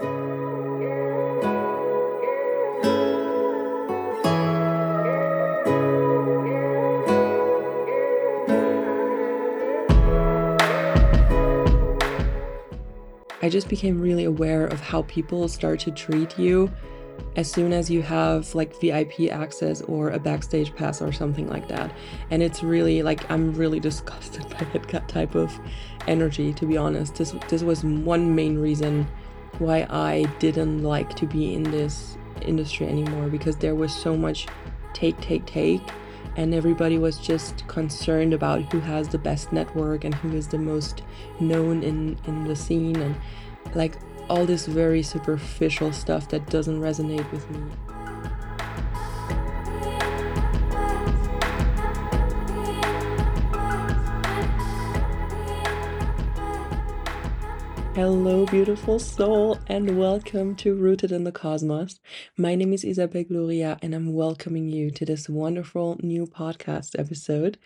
I just became really aware of how people start to treat you as soon as you have like VIP access or a backstage pass or something like that. And it's really like I'm really disgusted by that type of energy to be honest. This this was one main reason why I didn't like to be in this industry anymore because there was so much take take take and everybody was just concerned about who has the best network and who is the most known in in the scene and like all this very superficial stuff that doesn't resonate with me. Hello, beautiful soul, and welcome to Rooted in the Cosmos. My name is Isabelle Gloria, and I'm welcoming you to this wonderful new podcast episode.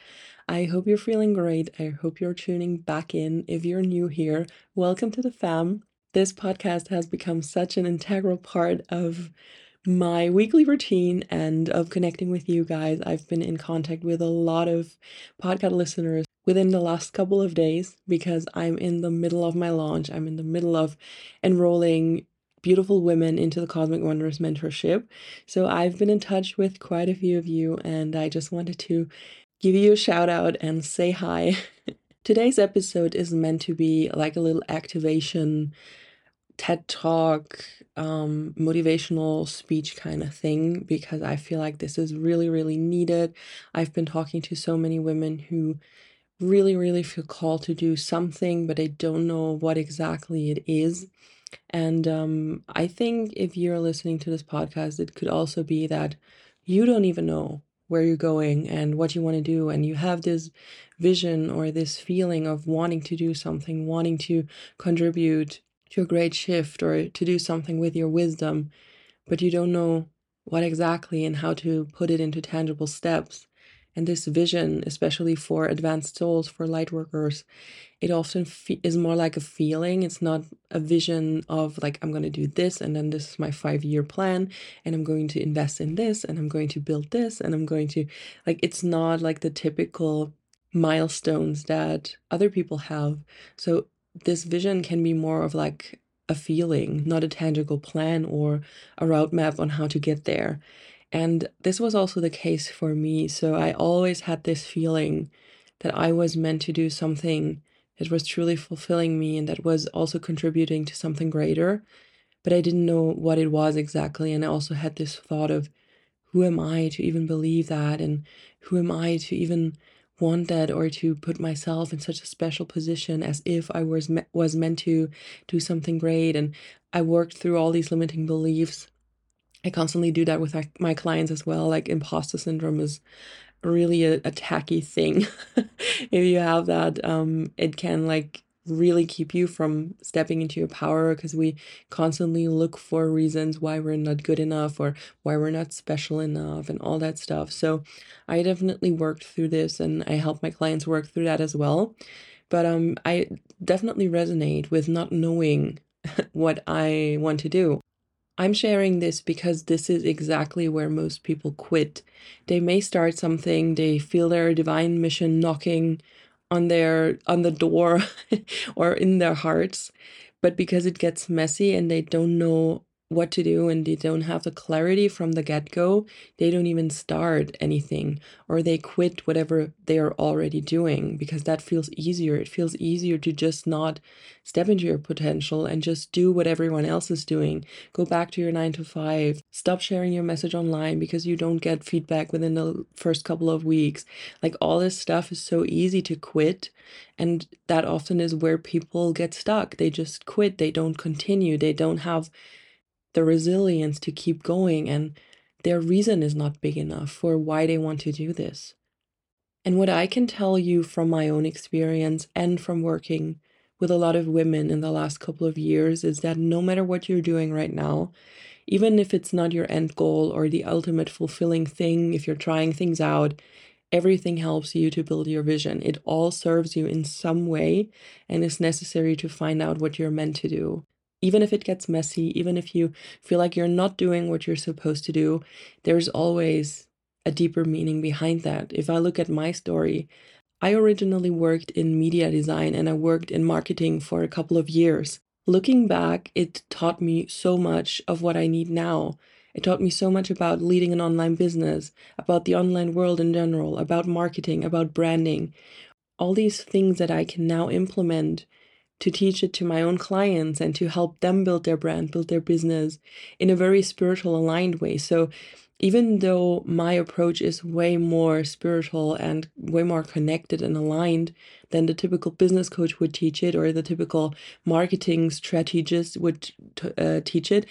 I hope you're feeling great. I hope you're tuning back in. If you're new here, welcome to the fam. This podcast has become such an integral part of my weekly routine and of connecting with you guys. I've been in contact with a lot of podcast listeners within the last couple of days because I'm in the middle of my launch. I'm in the middle of enrolling beautiful women into the Cosmic Wanderess mentorship. So I've been in touch with quite a few of you, and I just wanted to give you a shout out and say hi. Today's episode is meant to be like a little activation TED talk, um, motivational speech kind of thing because I feel like this is really, really needed. I've been talking to so many women who really, really feel called to do something, but I don't know what exactly it is. And um, I think if you're listening to this podcast, it could also be that you don't even know where you're going and what you want to do. And you have this vision or this feeling of wanting to do something, wanting to contribute to a great shift or to do something with your wisdom, but you don't know what exactly and how to put it into tangible steps. And this vision, especially for advanced souls, for light workers, it often fe- is more like a feeling. It's not a vision of like, I'm going to do this, and then this is my five year plan, and I'm going to invest in this, and I'm going to build this, and I'm going to, like, it's not like the typical milestones that other people have. So, this vision can be more of like a feeling, not a tangible plan or a roadmap on how to get there. And this was also the case for me. So I always had this feeling that I was meant to do something that was truly fulfilling me and that was also contributing to something greater. But I didn't know what it was exactly. And I also had this thought of who am I to even believe that? And who am I to even want that or to put myself in such a special position as if I was me- was meant to do something great and I worked through all these limiting beliefs I constantly do that with my clients as well. Like imposter syndrome is really a, a tacky thing. if you have that, um, it can like really keep you from stepping into your power because we constantly look for reasons why we're not good enough or why we're not special enough and all that stuff. So I definitely worked through this and I help my clients work through that as well. But um I definitely resonate with not knowing what I want to do. I'm sharing this because this is exactly where most people quit. They may start something, they feel their divine mission knocking on their on the door or in their hearts, but because it gets messy and they don't know what to do and they don't have the clarity from the get go, they don't even start anything or they quit whatever they are already doing because that feels easier. It feels easier to just not step into your potential and just do what everyone else is doing. Go back to your nine to five, stop sharing your message online because you don't get feedback within the first couple of weeks. Like all this stuff is so easy to quit. And that often is where people get stuck. They just quit, they don't continue, they don't have the resilience to keep going and their reason is not big enough for why they want to do this. And what I can tell you from my own experience and from working with a lot of women in the last couple of years is that no matter what you're doing right now, even if it's not your end goal or the ultimate fulfilling thing, if you're trying things out, everything helps you to build your vision. It all serves you in some way and is necessary to find out what you're meant to do. Even if it gets messy, even if you feel like you're not doing what you're supposed to do, there's always a deeper meaning behind that. If I look at my story, I originally worked in media design and I worked in marketing for a couple of years. Looking back, it taught me so much of what I need now. It taught me so much about leading an online business, about the online world in general, about marketing, about branding. All these things that I can now implement to teach it to my own clients and to help them build their brand, build their business in a very spiritual aligned way. So even though my approach is way more spiritual and way more connected and aligned than the typical business coach would teach it or the typical marketing strategist would uh, teach it,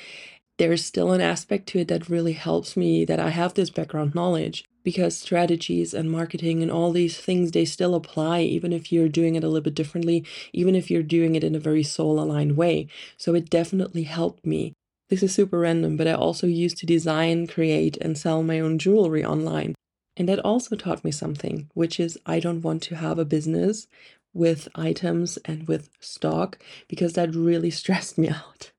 there's still an aspect to it that really helps me that I have this background knowledge because strategies and marketing and all these things they still apply even if you're doing it a little bit differently even if you're doing it in a very soul aligned way so it definitely helped me this is super random, but I also used to design, create, and sell my own jewelry online. And that also taught me something, which is I don't want to have a business with items and with stock because that really stressed me out.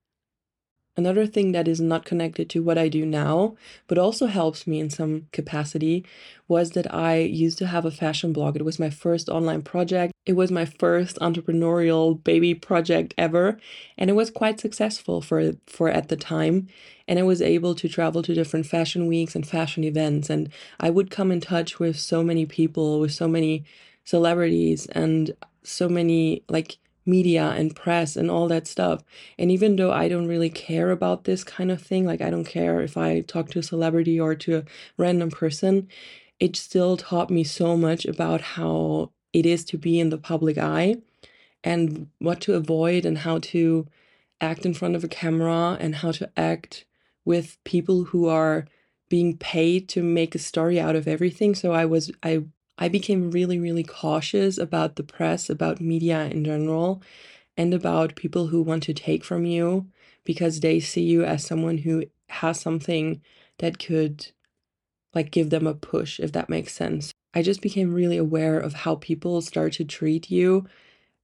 Another thing that is not connected to what I do now, but also helps me in some capacity, was that I used to have a fashion blog. It was my first online project. It was my first entrepreneurial baby project ever, and it was quite successful for for at the time. And I was able to travel to different fashion weeks and fashion events, and I would come in touch with so many people, with so many celebrities, and so many like media and press and all that stuff. And even though I don't really care about this kind of thing, like I don't care if I talk to a celebrity or to a random person, it still taught me so much about how it is to be in the public eye and what to avoid and how to act in front of a camera and how to act with people who are being paid to make a story out of everything. So I was I I became really, really cautious about the press, about media in general, and about people who want to take from you because they see you as someone who has something that could like give them a push, if that makes sense. I just became really aware of how people start to treat you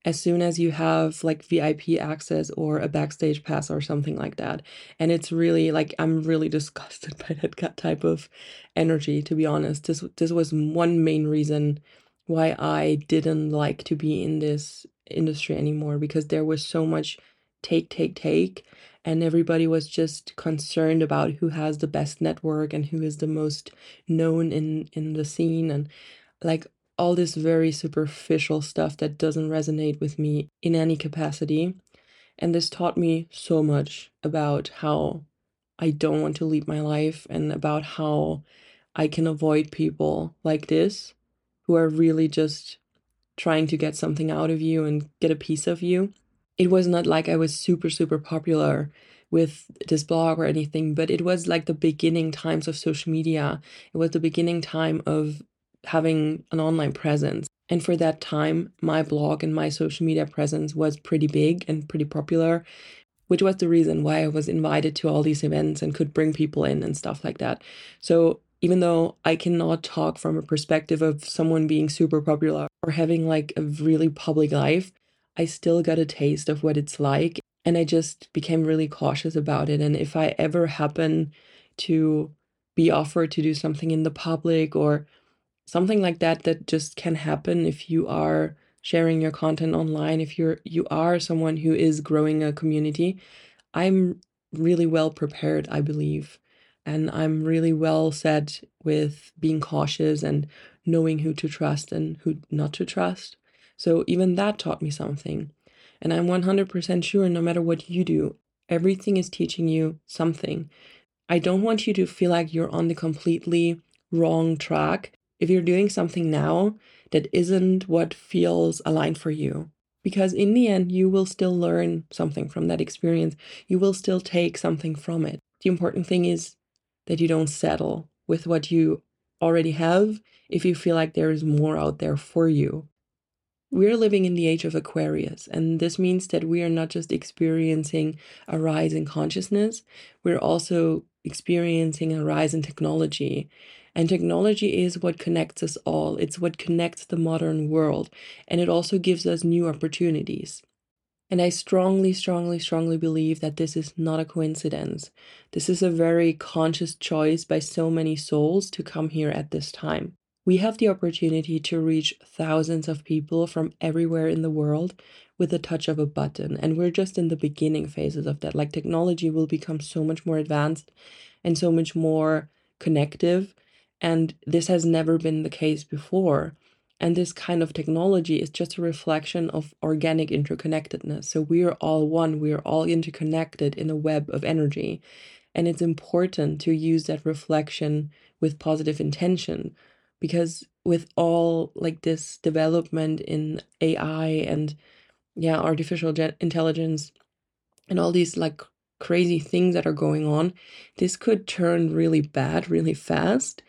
as soon as you have like VIP access or a backstage pass or something like that. And it's really like I'm really disgusted by that type of energy to be honest. This this was one main reason why I didn't like to be in this industry anymore because there was so much take take take and everybody was just concerned about who has the best network and who is the most known in in the scene and like all this very superficial stuff that doesn't resonate with me in any capacity. And this taught me so much about how I don't want to lead my life and about how I can avoid people like this who are really just trying to get something out of you and get a piece of you. It was not like I was super, super popular with this blog or anything, but it was like the beginning times of social media. It was the beginning time of having an online presence. And for that time, my blog and my social media presence was pretty big and pretty popular, which was the reason why I was invited to all these events and could bring people in and stuff like that. So even though I cannot talk from a perspective of someone being super popular or having like a really public life, I still got a taste of what it's like. And I just became really cautious about it. And if I ever happen to be offered to do something in the public or something like that that just can happen if you are sharing your content online if you're you are someone who is growing a community. I'm really well prepared i believe and i'm really well set with being cautious and knowing who to trust and who not to trust. So even that taught me something and i'm 100% sure no matter what you do everything is teaching you something. I don't want you to feel like you're on the completely wrong track if you're doing something now that isn't what feels aligned for you. Because in the end, you will still learn something from that experience. You will still take something from it. The important thing is that you don't settle with what you already have if you feel like there is more out there for you. We're living in the age of Aquarius, and this means that we are not just experiencing a rise in consciousness, we're also experiencing a rise in technology. And technology is what connects us all, it's what connects the modern world, and it also gives us new opportunities. And I strongly, strongly, strongly believe that this is not a coincidence. This is a very conscious choice by so many souls to come here at this time. We have the opportunity to reach thousands of people from everywhere in the world with the touch of a button. And we're just in the beginning phases of that. Like technology will become so much more advanced and so much more connective. And this has never been the case before. And this kind of technology is just a reflection of organic interconnectedness. So we are all one, we are all interconnected in a web of energy. And it's important to use that reflection with positive intention because with all like this development in AI and yeah, artificial intelligence and all these like crazy things that are going on, this could turn really bad really fast.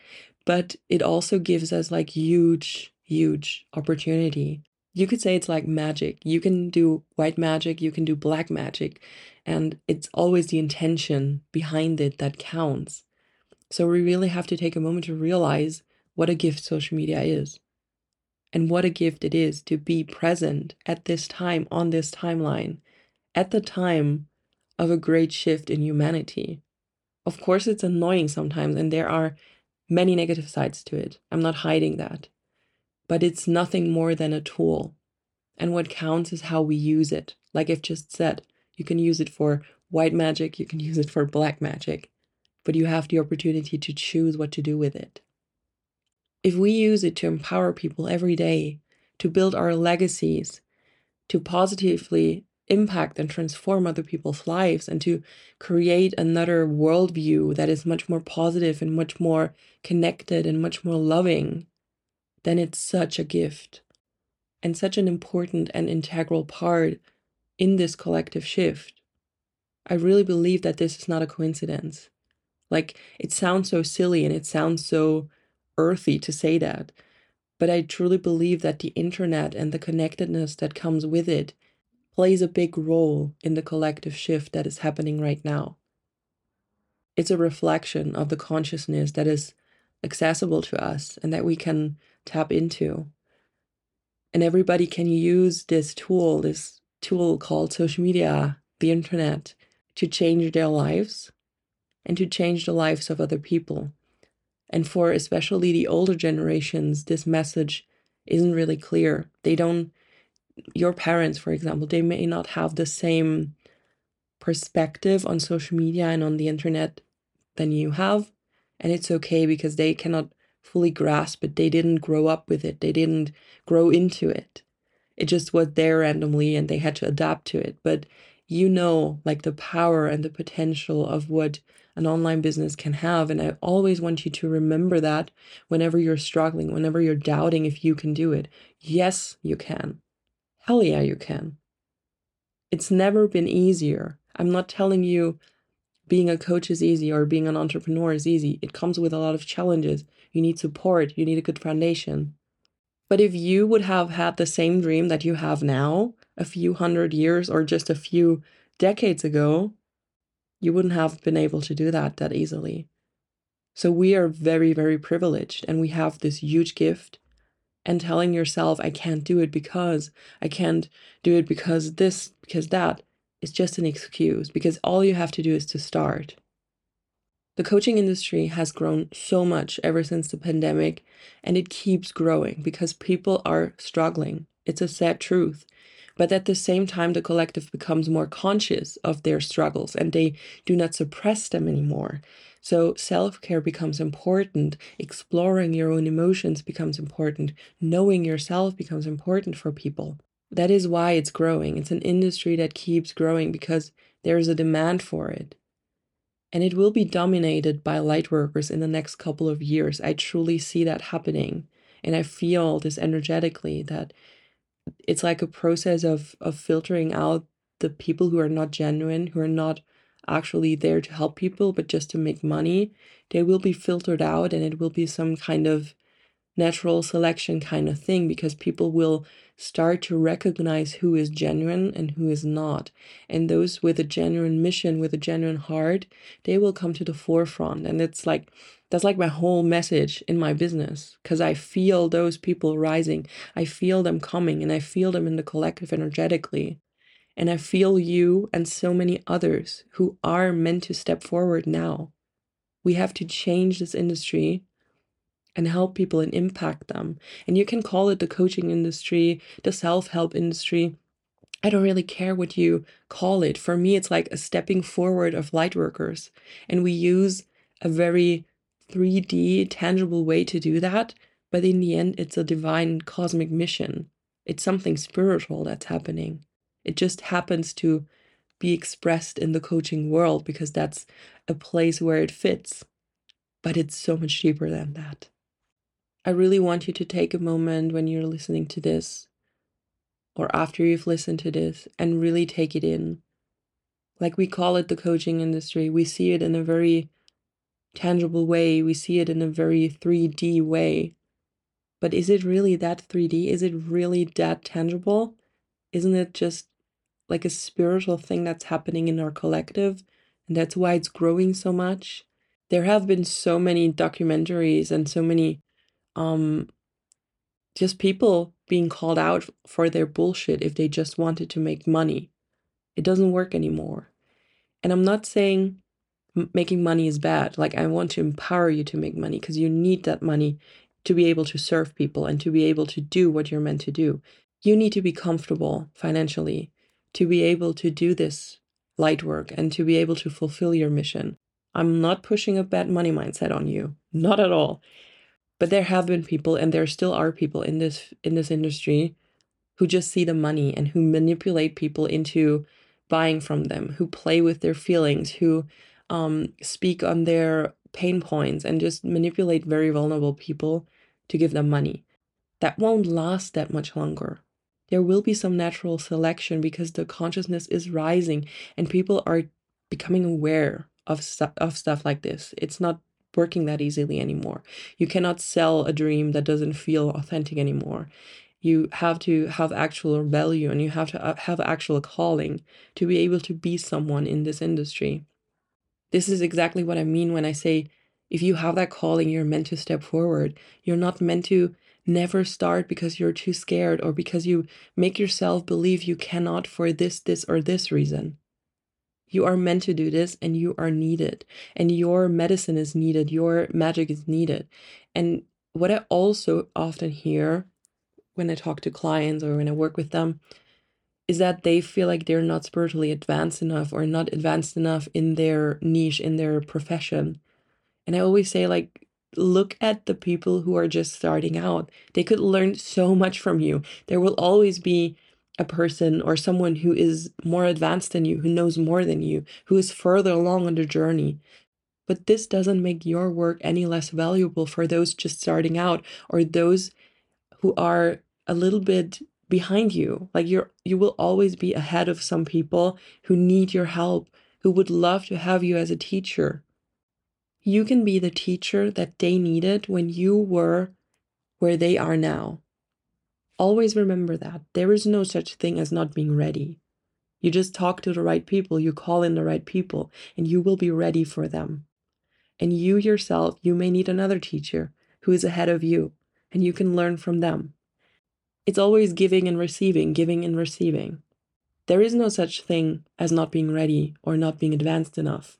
But it also gives us like huge huge opportunity. You could say it's like magic. You can do white magic, you can do black magic, and it's always the intention behind it that counts. So we really have to take a moment to realize what a gift social media is and what a gift it is to be present at this time on this timeline, at the time of a great shift in humanity. Of course, it's annoying sometimes, and there are many negative sides to it. I'm not hiding that but it's nothing more than a tool. And what counts is how we use it. Like I've just said, you can use it for white magic, you can use it for black magic, but you have the opportunity to choose what to do with it. If we use it to empower people every day, to build our legacies, to positively impact and transform other people's lives, and to create another worldview that is much more positive and much more connected and much more loving, then it's such a gift and such an important and integral part in this collective shift. I really believe that this is not a coincidence. Like, it sounds so silly and it sounds so earthy to say that, but I truly believe that the internet and the connectedness that comes with it plays a big role in the collective shift that is happening right now. It's a reflection of the consciousness that is accessible to us and that we can tap into. And everybody can use this tool, this tool called social media, the internet, to change their lives and to change the lives of other people. And for especially the older generations, this message isn't really clear. They don't, your parents, for example, they may not have the same perspective on social media and on the internet than you have. And it's okay because they cannot fully grasp it. They didn't grow up with it, they didn't grow into it. It just was there randomly and they had to adapt to it. But you know, like the power and the potential of what an online business can have. And I always want you to remember that whenever you're struggling, whenever you're doubting if you can do it. Yes, you can. Hell yeah, you can. It's never been easier. I'm not telling you being a coach is easy or being an entrepreneur is easy. It comes with a lot of challenges. You need support, you need a good foundation. But if you would have had the same dream that you have now, a few hundred years or just a few decades ago, you wouldn't have been able to do that that easily. So we are very, very privileged and we have this huge gift. And telling yourself, I can't do it because, I can't do it because this, because that, is just an excuse because all you have to do is to start. The coaching industry has grown so much ever since the pandemic, and it keeps growing because people are struggling. It's a sad truth. But at the same time, the collective becomes more conscious of their struggles and they do not suppress them anymore. So, self care becomes important, exploring your own emotions becomes important, knowing yourself becomes important for people that is why it's growing. It's an industry that keeps growing because there is a demand for it. And it will be dominated by light workers in the next couple of years. I truly see that happening. And I feel this energetically that it's like a process of, of filtering out the people who are not genuine, who are not actually there to help people, but just to make money. They will be filtered out and it will be some kind of natural selection kind of thing because people will start to recognize who is genuine and who is not. And those with a genuine mission, with a genuine heart, they will come to the forefront. And it's like, that's like my whole message in my business because I feel those people rising. I feel them coming and I feel them in the collective energetically. And I feel you and so many others who are meant to step forward now. We have to change this industry and help people and impact them. And you can call it the coaching industry, the self help industry. I don't really care what you call it. For me, it's like a stepping forward of light workers. And we use a very 3D, tangible way to do that. But in the end, it's a divine cosmic mission. It's something spiritual that's happening. It just happens to be expressed in the coaching world because that's a place where it fits. But it's so much deeper than that. I really want you to take a moment when you're listening to this or after you've listened to this and really take it in. Like we call it the coaching industry, we see it in a very tangible way, we see it in a very 3D way. But is it really that 3D? Is it really that tangible? Isn't it just like a spiritual thing that's happening in our collective? And that's why it's growing so much. There have been so many documentaries and so many um just people being called out for their bullshit if they just wanted to make money. It doesn't work anymore. And I'm not saying making money is bad. Like, I want to empower you to make money because you need that money to be able to serve people and to be able to do what you're meant to do. You need to be comfortable financially to be able to do this light work and to be able to fulfill your mission. I'm not pushing a bad money mindset on you, not at all. But there have been people and there still are people in this in this industry who just see the money and who manipulate people into buying from them, who play with their feelings, who um, speak on their pain points and just manipulate very vulnerable people to give them money. That won't last that much longer. There will be some natural selection because the consciousness is rising and people are becoming aware of, stu- of stuff like this. It's not working that easily anymore. You cannot sell a dream that doesn't feel authentic anymore. You have to have actual value and you have to uh, have actual calling to be able to be someone in this industry. This is exactly what I mean when I say if you have that calling, you're meant to step forward. You're not meant to never start because you're too scared or because you make yourself believe you cannot for this, this, or this reason. You are meant to do this and you are needed. And your medicine is needed. Your magic is needed. And what I also often hear when I talk to clients or when I work with them is that they feel like they're not spiritually advanced enough or not advanced enough in their niche, in their profession. And I always say, like, look at the people who are just starting out. They could learn so much from you. There will always be a person or someone who is more advanced than you, who knows more than you, who is further along on the journey. But this doesn't make your work any less valuable for those just starting out or those who are a little bit behind you. Like you're you will always be ahead of some people who need your help, who would love to have you as a teacher. You can be the teacher that they needed when you were where they are now. Always remember that. There is no such thing as not being ready. You just talk to the right people, you call in the right people, and you will be ready for them. And you yourself, you may need another teacher who is ahead of you, and you can learn from them. It's always giving and receiving, giving and receiving. There is no such thing as not being ready or not being advanced enough.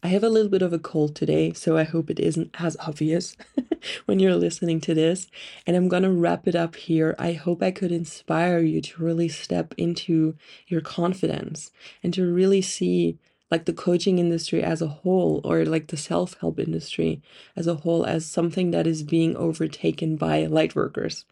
I have a little bit of a cold today, so I hope it isn't as obvious when you're listening to this. And I'm to wrap it up here. I hope I could inspire you to really step into your confidence and to really see like the coaching industry as a whole or like the self-help industry as a whole as something that is being overtaken by light workers.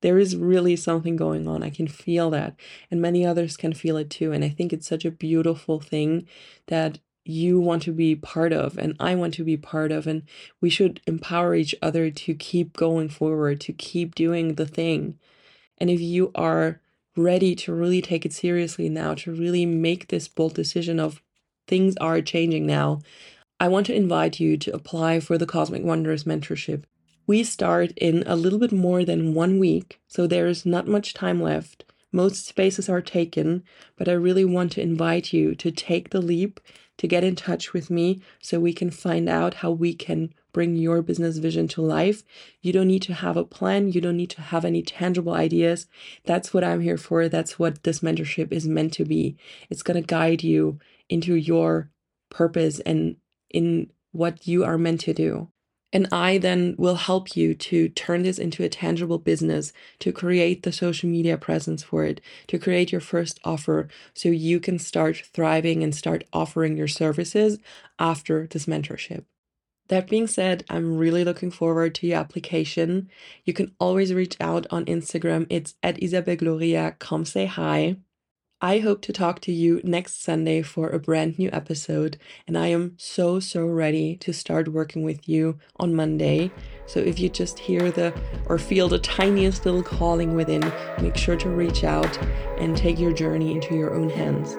There is really something going on. I can feel that. And many others can feel it too. And I think it's such a beautiful thing that you want to be part of and I want to be part of. And we should empower each other to keep going forward, to keep doing the thing. And if you are ready to really take it seriously now, to really make this bold decision of things are changing now, I want to invite you to apply for the Cosmic Wanderess Mentorship. We start in a little bit more than one week, so there's not much time left. Most spaces are taken, but I really want to invite you to take the leap to get in touch with me so we can find out how we can bring your business vision to life. You don't need to have a plan, you don't need to have any tangible ideas. That's what I'm here for. That's what this mentorship is meant to be. It's going to guide you into your purpose and in what you are meant to do. And I then will help you to turn this into a tangible business, to create the social media presence for it, to create your first offer so you can start thriving and start offering your services after this mentorship. That being said, I'm really looking forward to your application. You can always reach out on Instagram. It's at Isabelle Gloria. Come say hi. I hope to talk to you next Sunday for a brand new episode, and I am so, so ready to start working with you on Monday. So if you just hear the or feel the tiniest little calling within, make sure to reach out and take your journey into your own hands.